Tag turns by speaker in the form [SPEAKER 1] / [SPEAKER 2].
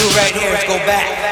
[SPEAKER 1] do right here is go back.